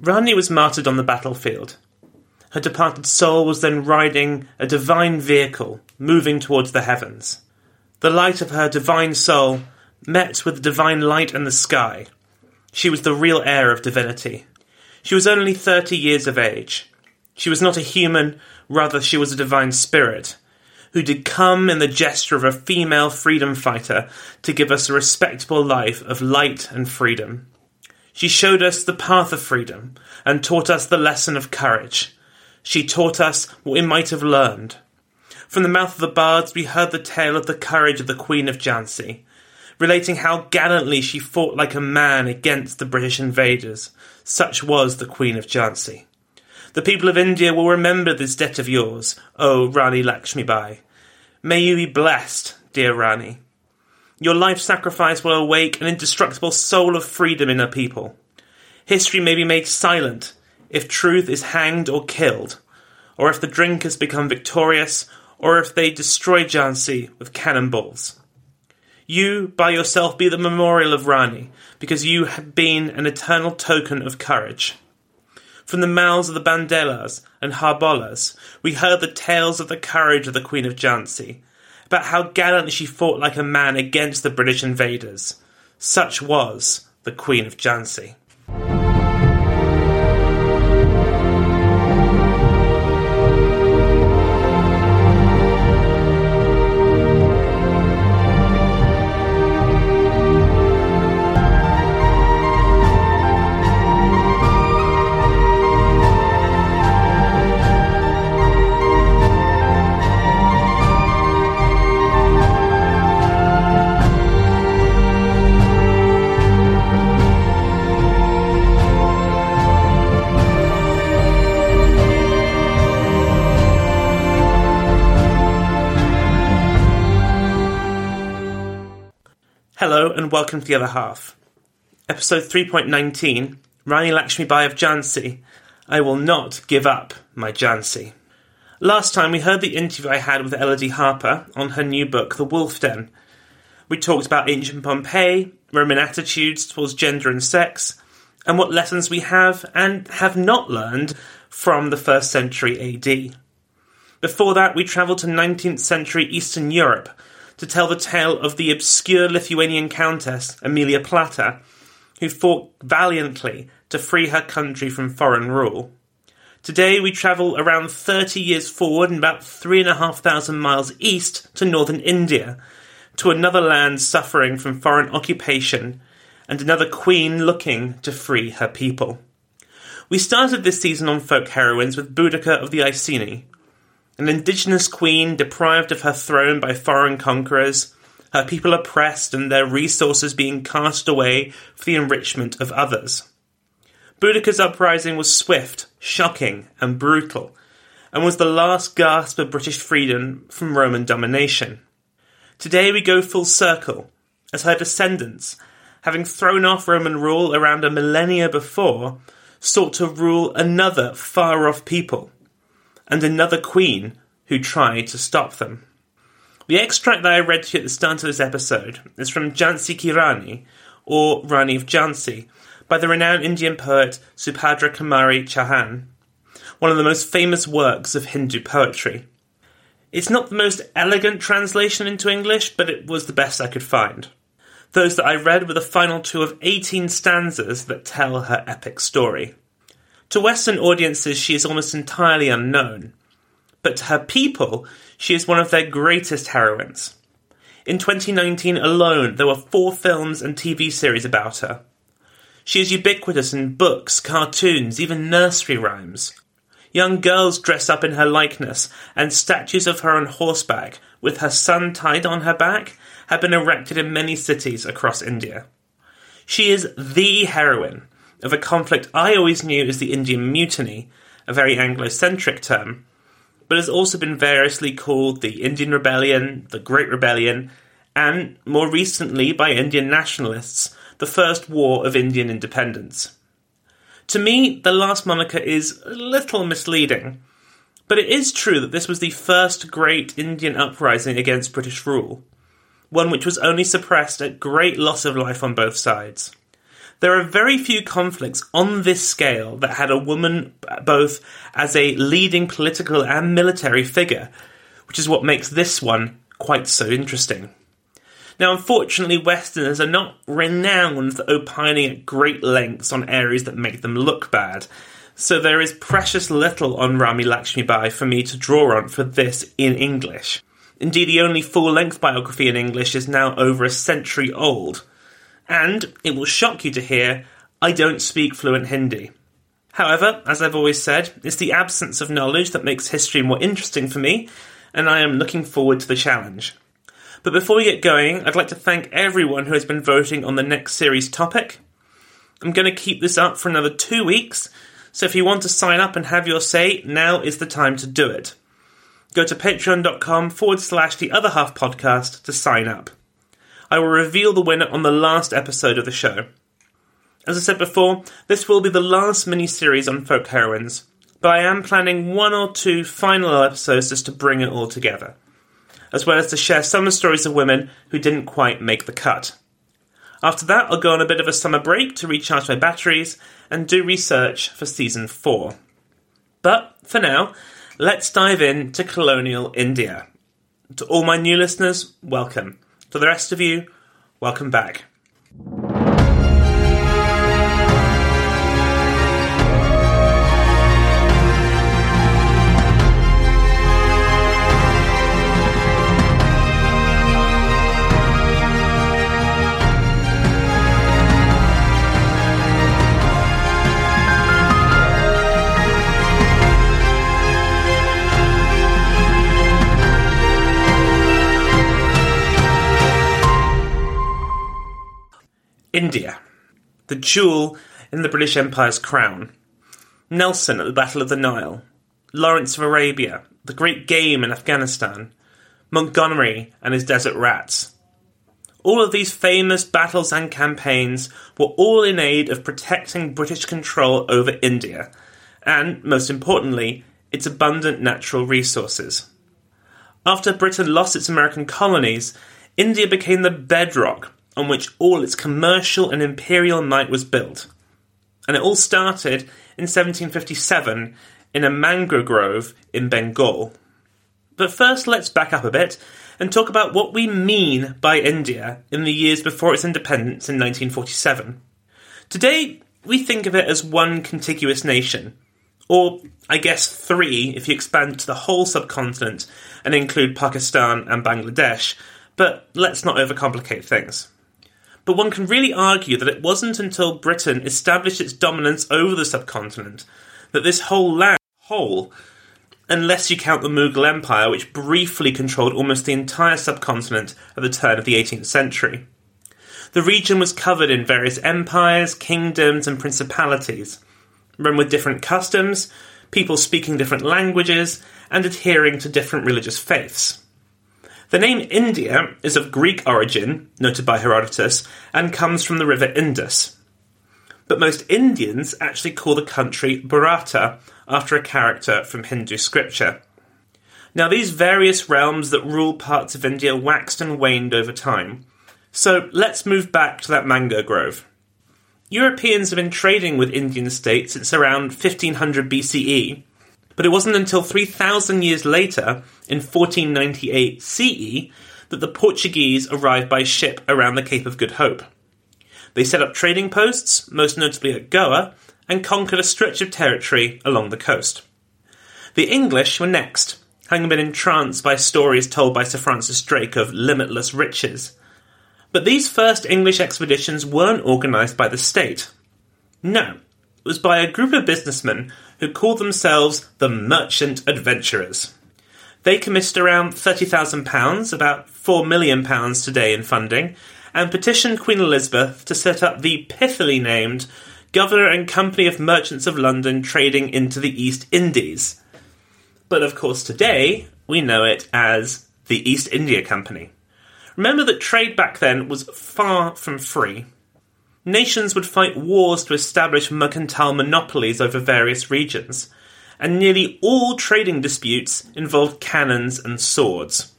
Rani was martyred on the battlefield. Her departed soul was then riding a divine vehicle, moving towards the heavens. The light of her divine soul met with the divine light in the sky. She was the real heir of divinity. She was only thirty years of age. She was not a human, rather, she was a divine spirit, who did come in the gesture of a female freedom fighter to give us a respectable life of light and freedom. She showed us the path of freedom and taught us the lesson of courage. She taught us what we might have learned. From the mouth of the bards, we heard the tale of the courage of the Queen of Jhansi, relating how gallantly she fought like a man against the British invaders. Such was the Queen of Jhansi. The people of India will remember this debt of yours, O Rani Lakshmibai. May you be blessed, dear Rani. Your life sacrifice will awake an indestructible soul of freedom in her people. History may be made silent if truth is hanged or killed, or if the drinkers become victorious, or if they destroy Jhansi with cannonballs. You, by yourself, be the memorial of Rani, because you have been an eternal token of courage. From the mouths of the Bundelas and Harbolas, we heard the tales of the courage of the Queen of Jhansi, about how gallantly she fought like a man against the British invaders. Such was the Queen of Jhansi. And welcome to the other half. Episode 3.19 Rani Lakshmibai of Jhansi. I will not give up my Jhansi. Last time we heard the interview I had with Elodie Harper on her new book, The Wolf Den. We talked about ancient Pompeii, Roman attitudes towards gender and sex, and what lessons we have and have not learned from the first century AD. Before that, we travelled to 19th century Eastern Europe to tell the tale of the obscure Lithuanian countess, Emilia Plater, who fought valiantly to free her country from foreign rule. Today we travel around 30 years forward and about 3,500 miles east to northern India, to another land suffering from foreign occupation and another queen looking to free her people. We started this season on folk heroines with Boudica of the Iceni, an indigenous queen deprived of her throne by foreign conquerors, her people oppressed and their resources being cast away for the enrichment of others. Boudica's uprising was swift, shocking, and brutal, and was the last gasp of British freedom from Roman domination. Today we go full circle, as her descendants, having thrown off Roman rule around a millennia before, sought to rule another far off people and another queen who tried to stop them. The extract that I read to you at the start of this episode is from Jhansi Ki Rani, or Rani of Jhansi, by the renowned Indian poet Subhadra Kumari Chauhan, one of the most famous works of Hindu poetry. It's not the most elegant translation into English, but it was the best I could find. Those that I read were the final two of 18 stanzas that tell her epic story. To Western audiences, she is almost entirely unknown, but to her people, she is one of their greatest heroines. In 2019 alone, there were four films and TV series about her. She is ubiquitous in books, cartoons, even nursery rhymes. Young girls dress up in her likeness, and statues of her on horseback, with her son tied on her back, have been erected in many cities across India. She is the heroine of a conflict I always knew as the Indian Mutiny, a very Anglo-centric term, but has also been variously called the Indian Rebellion, the Great Rebellion, and, more recently by Indian nationalists, the First War of Indian Independence. To me, the last moniker is a little misleading, but it is true that this was the first great Indian uprising against British rule, one which was only suppressed at great loss of life on both sides. There are very few conflicts on this scale that had a woman both as a leading political and military figure, which is what makes this one quite so interesting. Now, unfortunately, Westerners are not renowned for opining at great lengths on areas that make them look bad, so there is precious little on Rani Lakshmibai for me to draw on for this in English. Indeed, the only full length biography in English is now over a century old, and it will shock you to hear I don't speak fluent Hindi. However, as I've always said, it's the absence of knowledge that makes history more interesting for me, and I am looking forward to the challenge. But before we get going, I'd like to thank everyone who has been voting on the next series topic. I'm going to keep this up for another two weeks, so if you want to sign up and have your say, now is the time to do it. Go to patreon.com forward slash the other half podcast to sign up. I will reveal the winner on the last episode of the show. As I said before, this will be the last mini series on folk heroines, but I am planning one or two final episodes just to bring it all together, as well as to share some stories of women who didn't quite make the cut. After that, I'll go on a bit of a summer break to recharge my batteries and do research for season 4. But for now, let's dive into colonial India. To all my new listeners, welcome. To the rest of you, welcome back. India, the jewel in the British Empire's crown. Nelson at the Battle of the Nile. Lawrence of Arabia, the Great Game in Afghanistan. Montgomery and his Desert Rats. All of these famous battles and campaigns were all in aid of protecting British control over India, and, most importantly, its abundant natural resources. After Britain lost its American colonies, India became the bedrock on which all its commercial and imperial might was built. And it all started in 1757 in a mangrove grove in Bengal. But first, let's back up a bit and talk about what we mean by India in the years before its independence in 1947. Today, we think of it as one contiguous nation, or I guess three if you expand to the whole subcontinent and include Pakistan and Bangladesh, but let's not overcomplicate things but one can really argue that it wasn't until Britain established its dominance over the subcontinent that this whole land, whole, unless you count the Mughal Empire, which briefly controlled almost the entire subcontinent at the turn of the 18th century. The region was covered in various empires, kingdoms, and principalities, run with different customs, people speaking different languages, and adhering to different religious faiths. The name India is of Greek origin, noted by Herodotus, and comes from the river Indus. But most Indians actually call the country Bharata after a character from Hindu scripture. Now, these various realms that rule parts of India waxed and waned over time. So let's move back to that mango grove. Europeans have been trading with Indian states since around 1500 BCE, but it wasn't until 3,000 years later, in 1498 CE, that the Portuguese arrived by ship around the Cape of Good Hope. They set up trading posts, most notably at Goa, and conquered a stretch of territory along the coast. The English were next, having been entranced by stories told by Sir Francis Drake of limitless riches. But these first English expeditions weren't organised by the state. No, it was by a group of businessmen who called themselves the Merchant Adventurers. They committed around £30,000, about £4 million today in funding, and petitioned Queen Elizabeth to set up the pithily named Governor and Company of Merchants of London trading into the East Indies. But of course, today we know it as the East India Company. Remember that trade back then was far from free. Nations would fight wars to establish mercantile monopolies over various regions, and nearly all trading disputes involved cannons and swords.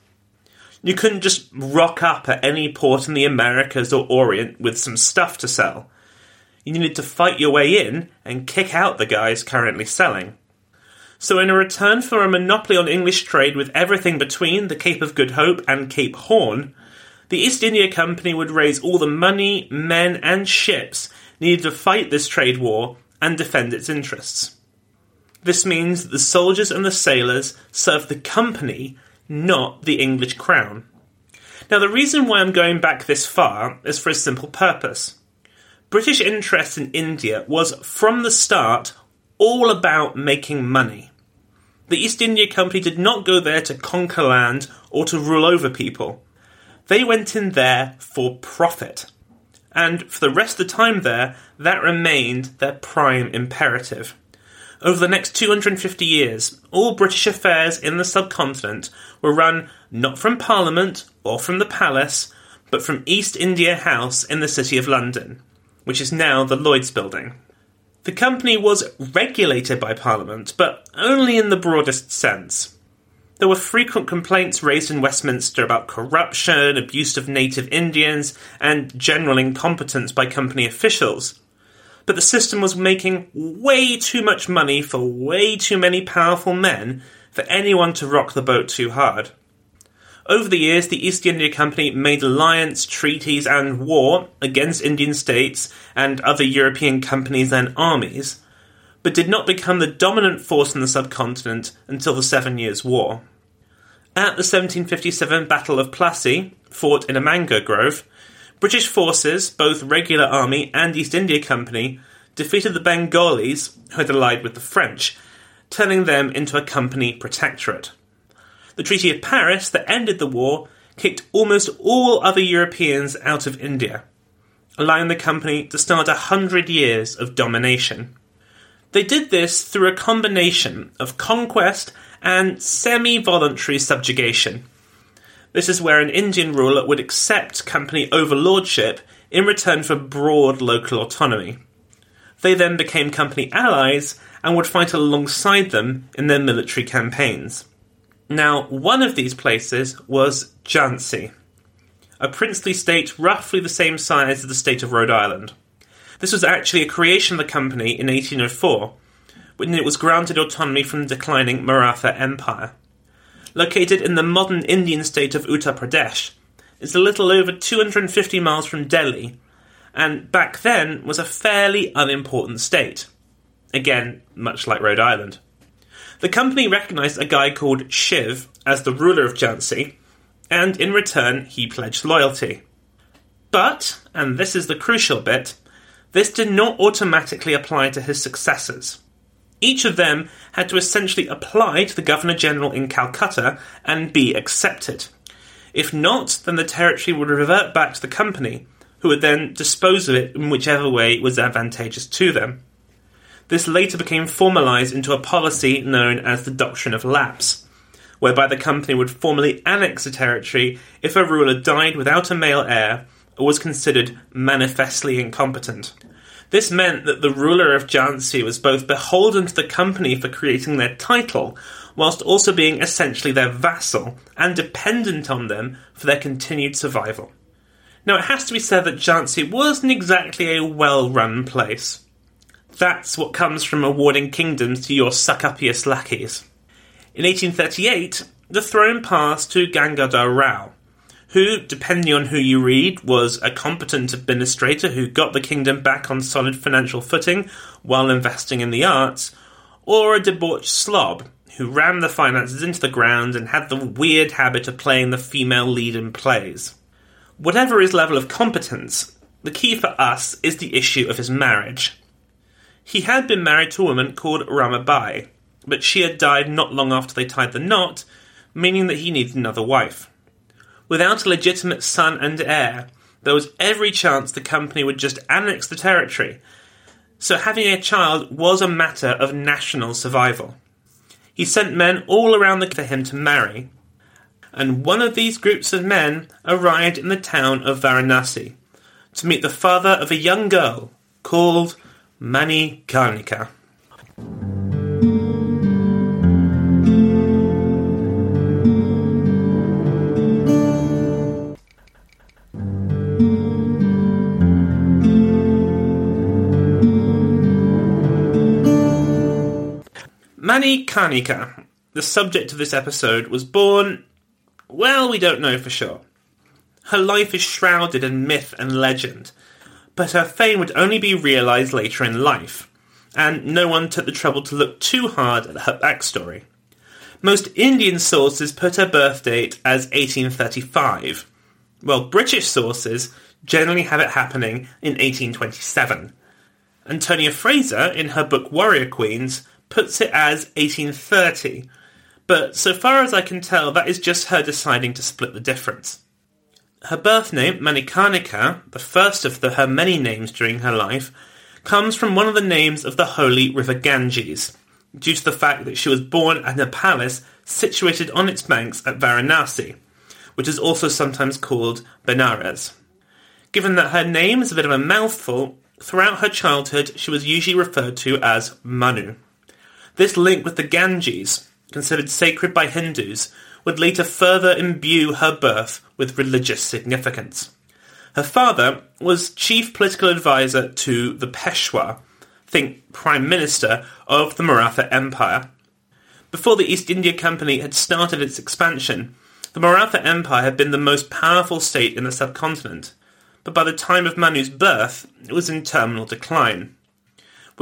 You couldn't just rock up at any port in the Americas or Orient with some stuff to sell. You needed to fight your way in and kick out the guys currently selling. So, in return for a monopoly on English trade with everything between the Cape of Good Hope and Cape Horn, the East India Company would raise all the money, men, and ships needed to fight this trade war and defend its interests. This means that the soldiers and the sailors served the company, not the English crown. Now, the reason why I'm going back this far is for a simple purpose. British interest in India was, from the start, all about making money. The East India Company did not go there to conquer land or to rule over people. They went in there for profit. And for the rest of the time there, that remained their prime imperative. Over the next 250 years, all British affairs in the subcontinent were run not from Parliament or from the Palace, but from East India House in the City of London, which is now the Lloyd's Building. The company was regulated by Parliament, but only in the broadest sense. There were frequent complaints raised in Westminster about corruption, abuse of native Indians, and general incompetence by company officials. But the system was making way too much money for way too many powerful men for anyone to rock the boat too hard. Over the years, the East India Company made alliance, treaties, and war against Indian states and other European companies and armies, but did not become the dominant force in the subcontinent until the Seven Years' War. At the 1757 Battle of Plassey, fought in a mango grove, British forces, both regular army and East India Company, defeated the Bengalis, who had allied with the French, turning them into a company protectorate. The Treaty of Paris that ended the war kicked almost all other Europeans out of India, allowing the company to start a hundred years of domination. They did this through a combination of conquest and semi voluntary subjugation. This is where an Indian ruler would accept company overlordship in return for broad local autonomy. They then became company allies and would fight alongside them in their military campaigns. Now, one of these places was Jhansi, a princely state roughly the same size as the state of Rhode Island. This was actually a creation of the company in 1804, when it was granted autonomy from the declining Maratha Empire. Located in the modern Indian state of Uttar Pradesh, it's a little over 250 miles from Delhi, and back then was a fairly unimportant state. Again, much like Rhode Island. The company recognised a guy called Shiv as the ruler of Jhansi, and in return he pledged loyalty. But, and this is the crucial bit, this did not automatically apply to his successors. Each of them had to essentially apply to the Governor General in Calcutta and be accepted. If not, then the territory would revert back to the company, who would then dispose of it in whichever way was advantageous to them. This later became formalised into a policy known as the Doctrine of Lapse, whereby the company would formally annex a territory if a ruler died without a male heir or was considered manifestly incompetent. This meant that the ruler of Jhansi was both beholden to the company for creating their title, whilst also being essentially their vassal and dependent on them for their continued survival. Now, it has to be said that Jhansi wasn't exactly a well run place. That's what comes from awarding kingdoms to your suckupious lackeys. In 1838, the throne passed to Gangadhar Rao, who, depending on who you read, was a competent administrator who got the kingdom back on solid financial footing while investing in the arts, or a debauched slob who ran the finances into the ground and had the weird habit of playing the female lead in plays. Whatever his level of competence, the key for us is the issue of his marriage. He had been married to a woman called Ramabai, but she had died not long after they tied the knot, meaning that he needed another wife. Without a legitimate son and heir, there was every chance the company would just annex the territory, so having a child was a matter of national survival. He sent men all around the for him to marry, and one of these groups of men arrived in the town of Varanasi to meet the father of a young girl called Mani Karnika. Mani Karnika, the subject of this episode, was born. Well, we don't know for sure. Her life is shrouded in myth and legend, but her fame would only be realised later in life, and no one took the trouble to look too hard at her backstory. Most Indian sources put her birth date as 1835, while British sources generally have it happening in 1827. Antonia Fraser, in her book Warrior Queens, puts it as 1830, but so far as I can tell, that is just her deciding to split the difference. Her birth name, Manikarnika, the first of the, her many names during her life, comes from one of the names of the holy river Ganges, due to the fact that she was born at a palace situated on its banks at Varanasi, which is also sometimes called Benares. Given that her name is a bit of a mouthful, throughout her childhood she was usually referred to as Manu. This link with the Ganges, considered sacred by Hindus, would later further imbue her birth with religious significance. Her father was chief political advisor to the Peshwa, think Prime Minister of the Maratha Empire. Before the East India Company had started its expansion, the Maratha Empire had been the most powerful state in the subcontinent, but by the time of Manu's birth, it was in terminal decline.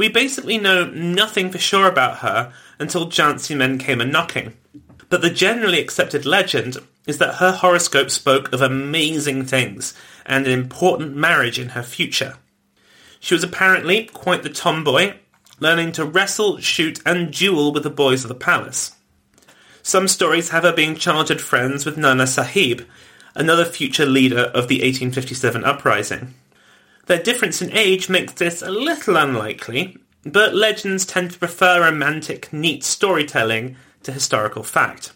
We basically know nothing for sure about her until Jhansi men came a knocking. But the generally accepted legend is that her horoscope spoke of amazing things and an important marriage in her future. She was apparently quite the tomboy, learning to wrestle, shoot, and duel with the boys of the palace. Some stories have her being childhood friends with Nana Sahib, another future leader of the 1857 uprising. Their difference in age makes this a little unlikely, but legends tend to prefer romantic, neat storytelling to historical fact.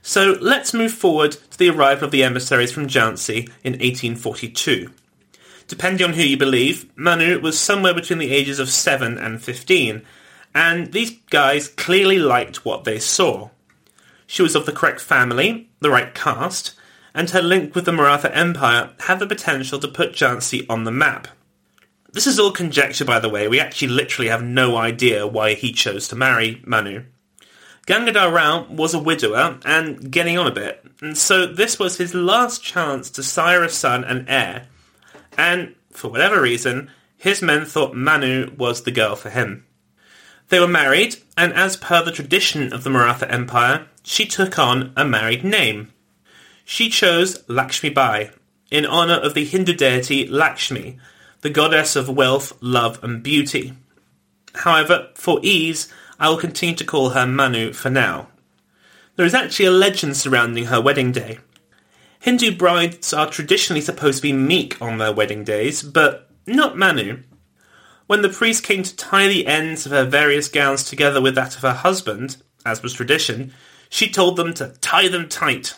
So let's move forward to the arrival of the emissaries from Jhansi in 1842. Depending on who you believe, Manu was somewhere between the ages of 7 and 15, and these guys clearly liked what they saw. She was of the correct family, the right caste, and her link with the Maratha Empire had the potential to put Jhansi on the map. This is all conjecture, by the way. We actually literally have no idea why he chose to marry Manu. Gangadhar Rao was a widower and getting on a bit, and so this was his last chance to sire a son and heir. And for whatever reason, his men thought Manu was the girl for him. They were married, and as per the tradition of the Maratha Empire, she took on a married name. She chose Lakshmi Bai in honor of the Hindu deity Lakshmi, the goddess of wealth, love, and beauty. However, for ease, I will continue to call her Manu for now. There is actually a legend surrounding her wedding day. Hindu brides are traditionally supposed to be meek on their wedding days, but not Manu. When the priest came to tie the ends of her various gowns together with that of her husband, as was tradition, she told them to tie them tight.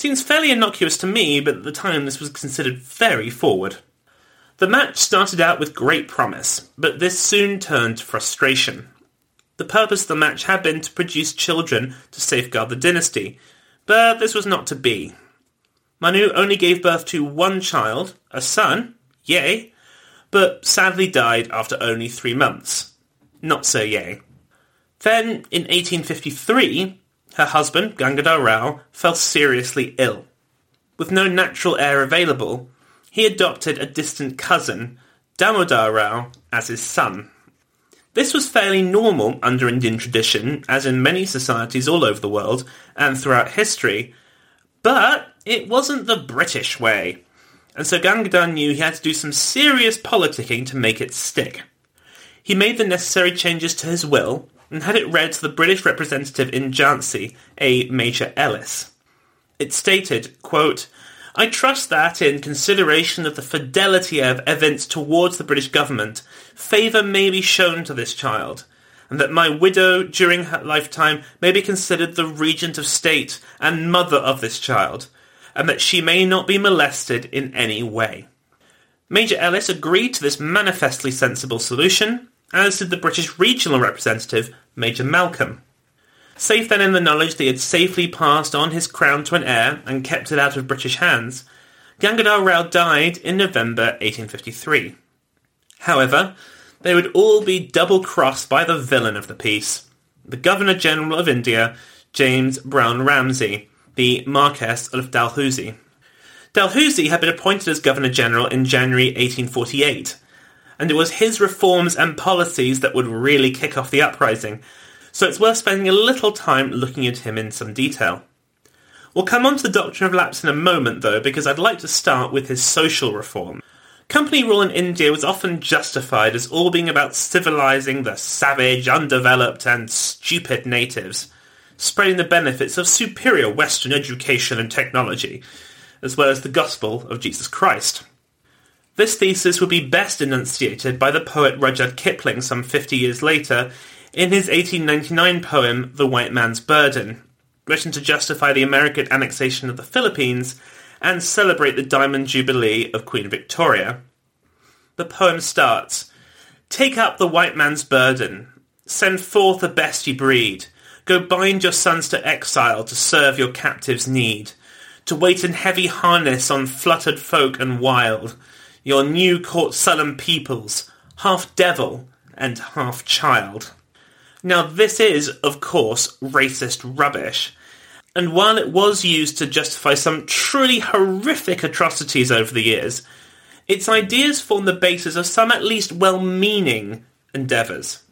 Seems fairly innocuous to me, but at the time this was considered very forward. The match started out with great promise, but this soon turned to frustration. The purpose of the match had been to produce children to safeguard the dynasty, but this was not to be. Manu only gave birth to one child, a son, yay, but sadly died after only three months. Not so yay. Then, in 1853, her husband, Gangadhar Rao, fell seriously ill. With no natural heir available, he adopted a distant cousin, Damodar Rao, as his son. This was fairly normal under Indian tradition, as in many societies all over the world and throughout history, but it wasn't the British way. And so Gangadhar knew he had to do some serious politicking to make it stick. He made the necessary changes to his will and had it read to the British representative in Jhansi, a Major Ellis. It stated, quote, I trust that, in consideration of the fidelity of events towards the British government, favour may be shown to this child, and that my widow during her lifetime may be considered the regent of state and mother of this child, and that she may not be molested in any way. Major Ellis agreed to this manifestly sensible solution, as did the British regional representative, Major Malcolm. Safe then in the knowledge that he had safely passed on his crown to an heir and kept it out of British hands, Gangadhar Rao died in November 1853. However, they would all be double-crossed by the villain of the piece, the Governor-General of India, James Broun Ramsay, the Marquess of Dalhousie. Dalhousie had been appointed as Governor-General in January 1848, and it was his reforms and policies that would really kick off the uprising, so it's worth spending a little time looking at him in some detail. We'll come on to the doctrine of lapse in a moment, though, because I'd like to start with his social reform. Company rule in India was often justified as all being about civilizing the savage, undeveloped, and stupid natives, spreading the benefits of superior Western education and technology, as well as the gospel of Jesus Christ. This thesis would be best enunciated by the poet Rudyard Kipling some 50 years later in his 1899 poem The White Man's Burden, written to justify the American annexation of the Philippines and celebrate the Diamond Jubilee of Queen Victoria. The poem starts Take up the white man's burden, send forth the best ye breed, go bind your sons to exile to serve your captives' need, to wait in heavy harness on fluttered folk and wild, your new caught sullen peoples, half devil and half child. Now, this is, of course, racist rubbish. And while it was used to justify some truly horrific atrocities over the years, its ideas form the basis of some at least well-meaning endeavours.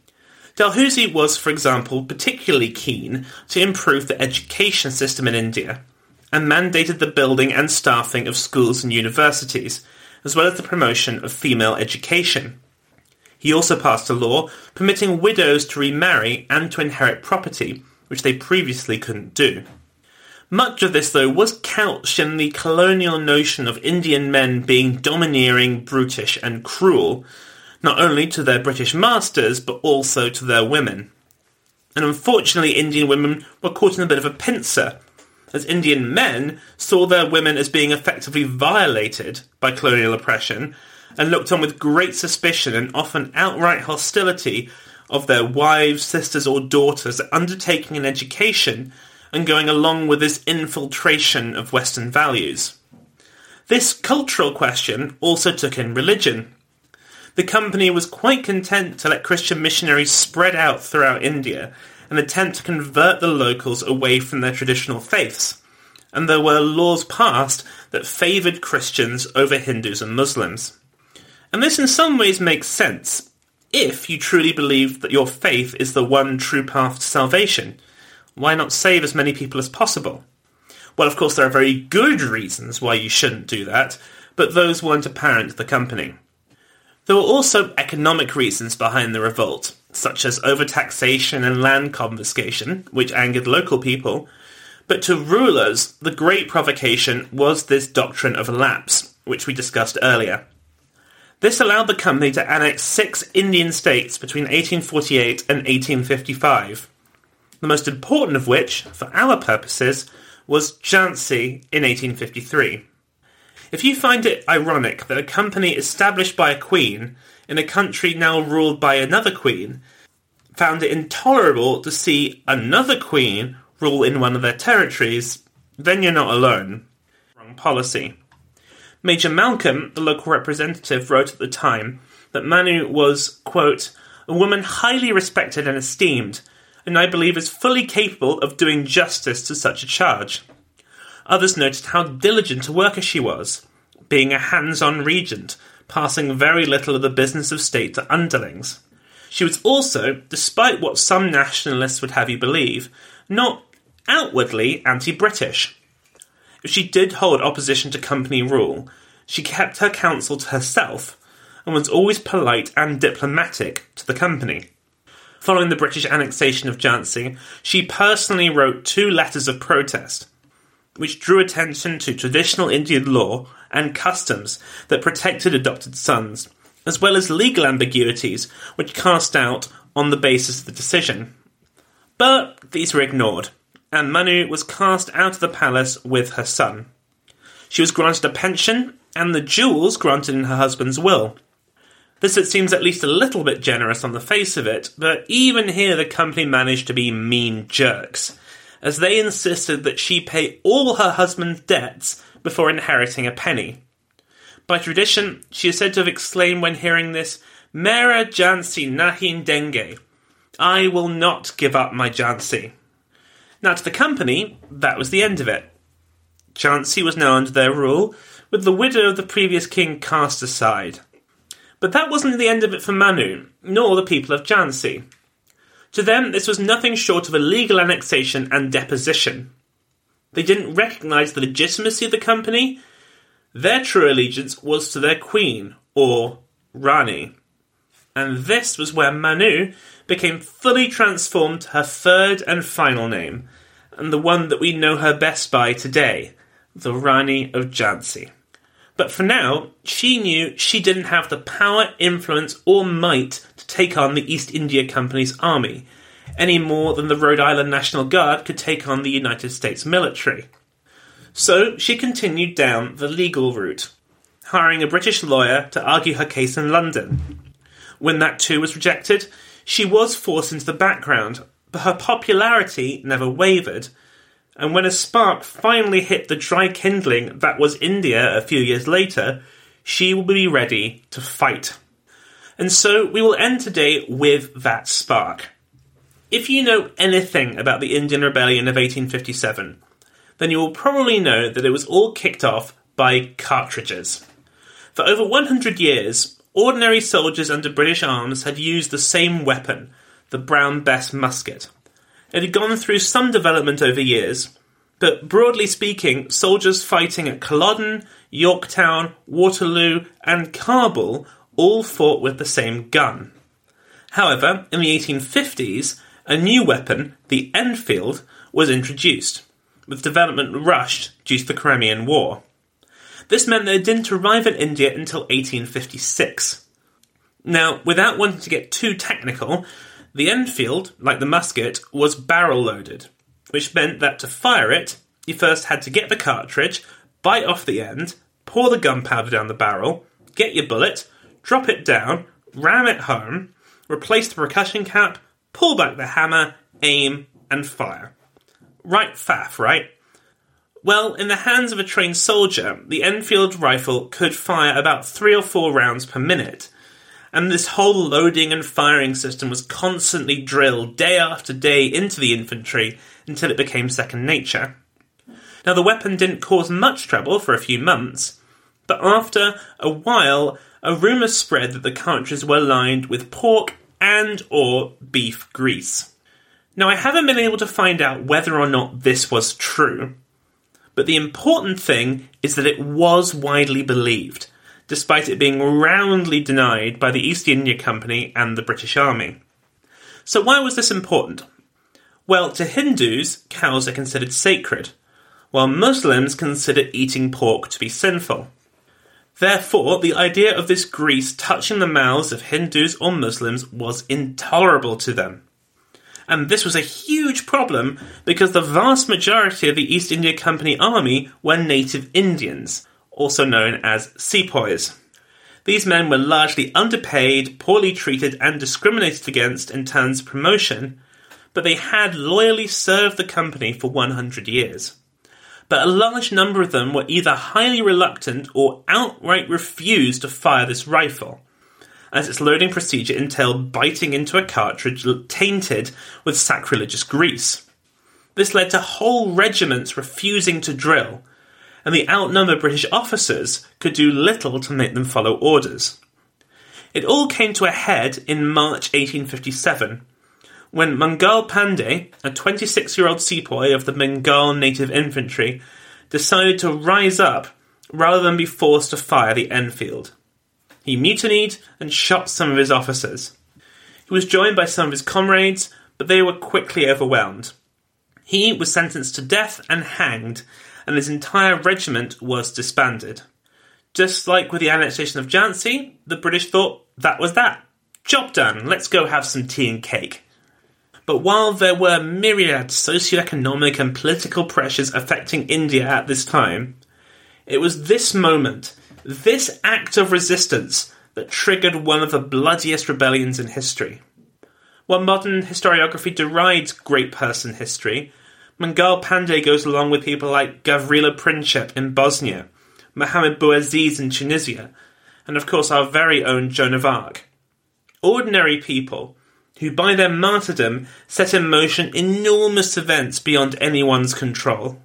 Dalhousie was, for example, particularly keen to improve the education system in India, and mandated the building and staffing of schools and universities, as well as the promotion of female education. He also passed a law permitting widows to remarry and to inherit property, which they previously couldn't do. Much of this, though, was couched in the colonial notion of Indian men being domineering, brutish, and cruel, not only to their British masters, but also to their women. And unfortunately, Indian women were caught in a bit of a pincer, as Indian men saw their women as being effectively violated by colonial oppression and looked on with great suspicion and often outright hostility of their wives, sisters, or daughters undertaking an education and going along with this infiltration of Western values. This cultural question also took in religion. The company was quite content to let Christian missionaries spread out throughout India and attempt to convert the locals away from their traditional faiths, and there were laws passed that favoured Christians over Hindus and Muslims. And this in some ways makes sense if you truly believe that your faith is the one true path to salvation. Why not save as many people as possible? Well, of course, there are very good reasons why you shouldn't do that, but those weren't apparent to the company. There were also economic reasons behind the revolt, such as overtaxation and land confiscation, which angered local people. But to rulers, the great provocation was this doctrine of lapse, which we discussed earlier. This allowed the company to annex six Indian states between 1848 and 1855, the most important of which, for our purposes, was Jhansi in 1853. If you find it ironic that a company established by a queen in a country now ruled by another queen found it intolerable to see another queen rule in one of their territories, then you're not alone. Wrong policy. Major Malcolm, the local representative, wrote at the time that Manu was, quote, a woman highly respected and esteemed, and I believe is fully capable of doing justice to such a charge. Others noted how diligent a worker she was, being a hands on regent, passing very little of the business of state to underlings. She was also, despite what some nationalists would have you believe, not outwardly anti British. If she did hold opposition to company rule, she kept her counsel to herself and was always polite and diplomatic to the company. Following the British annexation of Jhansi, she personally wrote two letters of protest, which drew attention to traditional Indian law and customs that protected adopted sons, as well as legal ambiguities which cast doubt on the basis of the decision. But these were ignored, and Manu was cast out of the palace with her son. She was granted a pension and the jewels granted in her husband's will. This it seems at least a little bit generous on the face of it, but even here the company managed to be mean jerks, as they insisted that she pay all her husband's debts before inheriting a penny. By tradition, she is said to have exclaimed when hearing this, Mera Jhansi Nahin Denge. I will not give up my Jhansi. Now, to the company, that was the end of it. Jhansi was now under their rule, with the widow of the previous king cast aside. But that wasn't the end of it for Manu, nor the people of Jhansi. To them, this was nothing short of a legal annexation and deposition. They didn't recognise the legitimacy of the company. Their true allegiance was to their queen, or Rani. And this was where Manu became fully transformed to her third and final name, and the one that we know her best by today, the Rani of Jhansi. But for now, she knew she didn't have the power, influence, or might to take on the East India Company's army, any more than the Rhode Island National Guard could take on the United States military. So she continued down the legal route, hiring a British lawyer to argue her case in London. When that too was rejected, she was forced into the background, but her popularity never wavered, and when a spark finally hit the dry kindling that was India a few years later, she will be ready to fight. And so we will end today with that spark. If you know anything about the Indian Rebellion of 1857, then you will probably know that it was all kicked off by cartridges. For over 100 years, ordinary soldiers under British arms had used the same weapon, the Brown Bess musket. It had gone through some development over years, but broadly speaking, soldiers fighting at Culloden, Yorktown, Waterloo, and Kabul all fought with the same gun. However, in the 1850s, a new weapon, the Enfield, was introduced, with development rushed due to the Crimean War. This meant that it didn't arrive in India until 1856. Now, without wanting to get too technical, the Enfield, like the musket, was barrel loaded, which meant that to fire it, you first had to get the cartridge, bite off the end, pour the gunpowder down the barrel, get your bullet, drop it down, ram it home, replace the percussion cap, pull back the hammer, aim, and fire. Right faff, right? Well, in the hands of a trained soldier, the Enfield rifle could fire about three or four rounds per minute, and this whole loading and firing system was constantly drilled day after day into the infantry until it became second nature. Now, the weapon didn't cause much trouble for a few months, but after a while, a rumour spread that the cartridges were lined with pork and or beef grease. Now, I haven't been able to find out whether or not this was true, but the important thing is that it was widely believed despite it being roundly denied by the East India Company and the British Army. So, why was this important? Well, to Hindus, cows are considered sacred, while Muslims consider eating pork to be sinful. Therefore, the idea of this grease touching the mouths of Hindus or Muslims was intolerable to them. And this was a huge problem because the vast majority of the East India Company army were native Indians, also known as sepoys. These men were largely underpaid, poorly treated, and discriminated against in terms of promotion, but they had loyally served the company for 100 years. But a large number of them were either highly reluctant or outright refused to fire this rifle, as its loading procedure entailed biting into a cartridge tainted with sacrilegious grease. This led to whole regiments refusing to drill, and the outnumbered British officers could do little to make them follow orders. It all came to a head in March 1857 when Mangal Pandey, a 26 year old sepoy of the Bengal Native Infantry, decided to rise up rather than be forced to fire the Enfield. He mutinied and shot some of his officers. He was joined by some of his comrades, but they were quickly overwhelmed. He was sentenced to death and hanged, and his entire regiment was disbanded. Just like with the annexation of Jhansi, the British thought that was that. Job done, let's go have some tea and cake. But while there were myriad socio-economic and political pressures affecting India at this time, it was this moment, this act of resistance, that triggered one of the bloodiest rebellions in history. While modern historiography derides great person history, Mangal Pandey goes along with people like Gavrilo Princip in Bosnia, Mohammed Bouaziz in Tunisia, and of course our very own Joan of Arc. Ordinary people who by their martyrdom set in motion enormous events beyond anyone's control.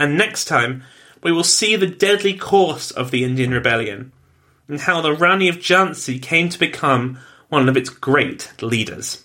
And next time, we will see the deadly course of the Indian Rebellion, and how the Rani of Jhansi came to become one of its great leaders.